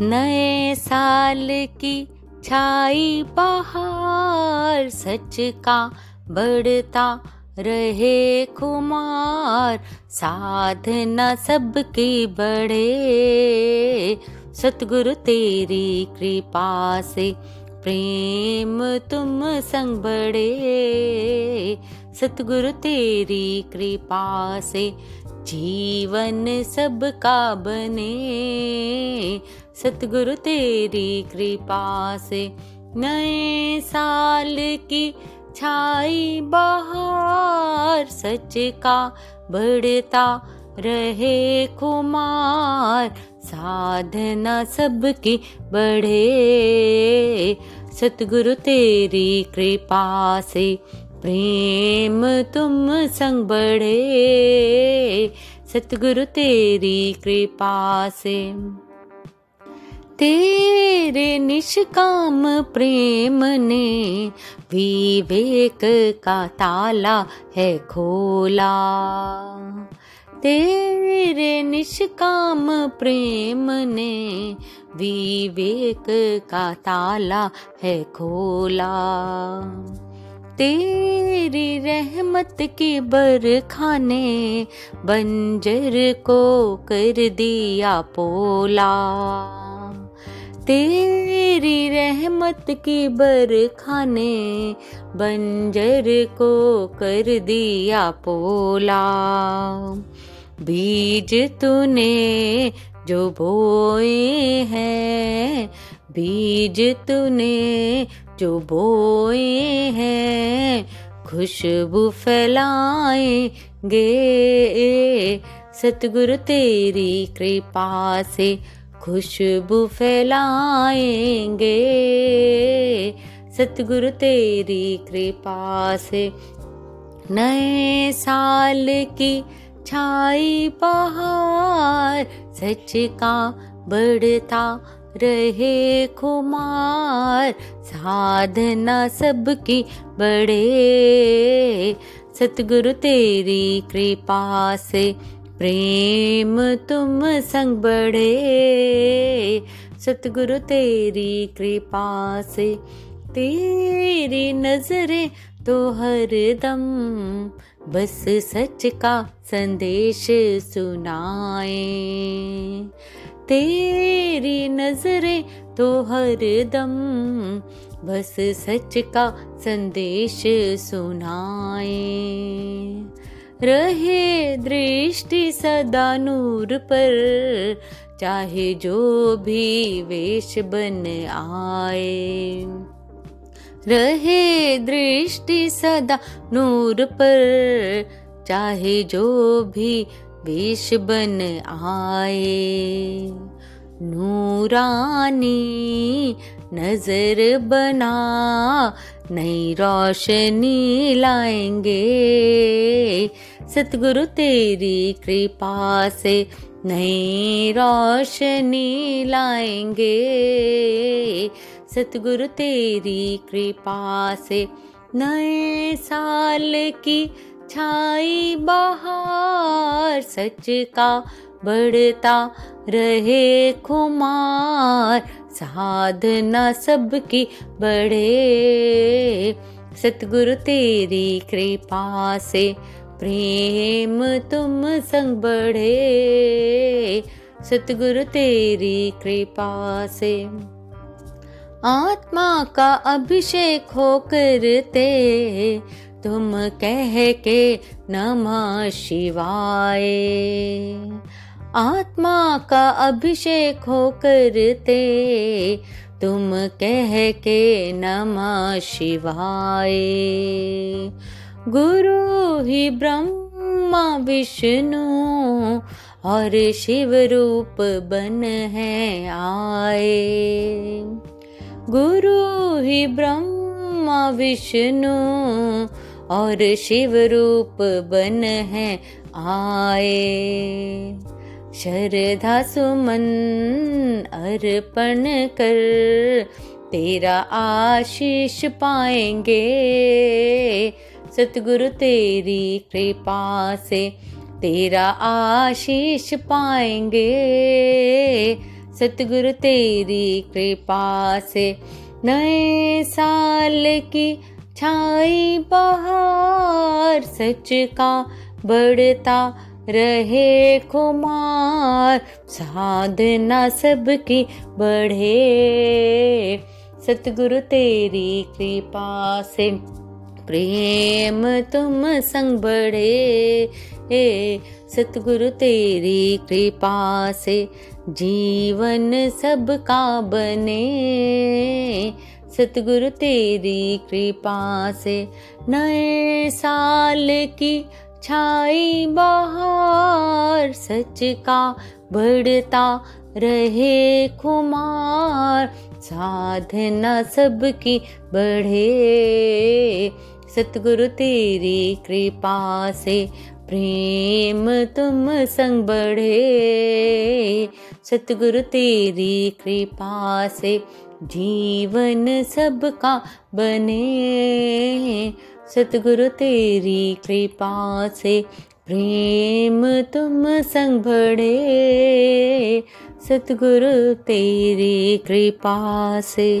नए साल की छाई बहार सच का बढ़ता रहे कुमार साधना सबकी बढ़े। सतगुरु तेरी कृपा से प्रेम तुम संग बढ़े। सतगुरु तेरी कृपा से जीवन सबका बने। सतगुरु तेरी कृपा से नए साल की छाई बहार सच का बढ़ता रहे कुमार साधना सबकी बढ़े। सतगुरु तेरी कृपा से प्रेम तुम संग बढ़े। सतगुरु तेरी कृपा से तेरे निष्काम प्रेम ने विवेक का ताला है खोला। तेरे निष्काम प्रेम ने विवेक का ताला है खोला। तेरी रहमत के की बरखाने बंजर को कर दिया पोला। तेरी रहमत की बरखाने बंजर को कर दिया पोला। बीज तूने जो बोए हैं, बीज तूने जो बोए हैं, खुशबू फैलाएँगे। सतगुरु तेरी कृपा से खुशबू फैलाएँगे। सतगुरु तेरी कृपा से नए साल की छाई पहाड़ सच का बढ़ता रहे कुमार साधना सबकी बड़े। सतगुरु तेरी कृपा से प्रेम तुम संग बढ़े, सतगुरु तेरी कृपा से। तेरी नज़रें तो हर दम, बस सच का संदेश सुनाए। तेरी नज़रें तो हर दम, बस सच का संदेश सुनाए। रहे दृष्टि सदा नूर पर। चाहे जो भी वेश बन आए। रहे दृष्टि सदा नूर पर। चाहे जो भी वेश बन आए। नूरानी नज़र बना नई रोशनी लाएँगे। सतगुरु तेरी कृपा से नई रोशनी लाएँगे। सतगुरु तेरी कृपा से नए साल की छाई बहार सच का बढ़ता रहे खुमार साधना सबकी बढ़े। सतगुरु तेरी कृपा से प्रेम तुम संग बढ़े। सतगुरु तेरी कृपा से आत्मा का अभिषेक हो करते। तुम कह के नमः शिवाय। आत्मा का अभिषेक हो करते तुम कह के नमः शिवाय। गुरु ही ब्रह्मा विष्णु और शिव रूप बन है आए। गुरु ही ब्रह्मा विष्णु और शिव रूप बन है आए। श्रद्धा सुमन अर्पण कर, तेरा आशीष पाएँगे। सतगुरु तेरी कृपा से तेरा आशीष पाएँगे। सतगुरु तेरी कृपा से नए साल की छाई बहार सच का बढ़ता रहे कुमार साधना सबकी बढ़े। सतगुरु तेरी कृपा से प्रेम तुम संग बढ़े। हे सतगुरु तेरी कृपा से जीवन सबका बने। सतगुरु तेरी कृपा से नए साल की छाई बहार सच का बढ़ता रहे कुमार साधना सबकी बढ़े। सतगुरु तेरी कृपा से प्रेम तुम संग बढ़े। सतगुरु तेरी कृपा से जीवन सबका बने। सतगुरु तेरी कृपा से प्रेम तुम संग बढ़े। सतगुरु तेरी कृपा से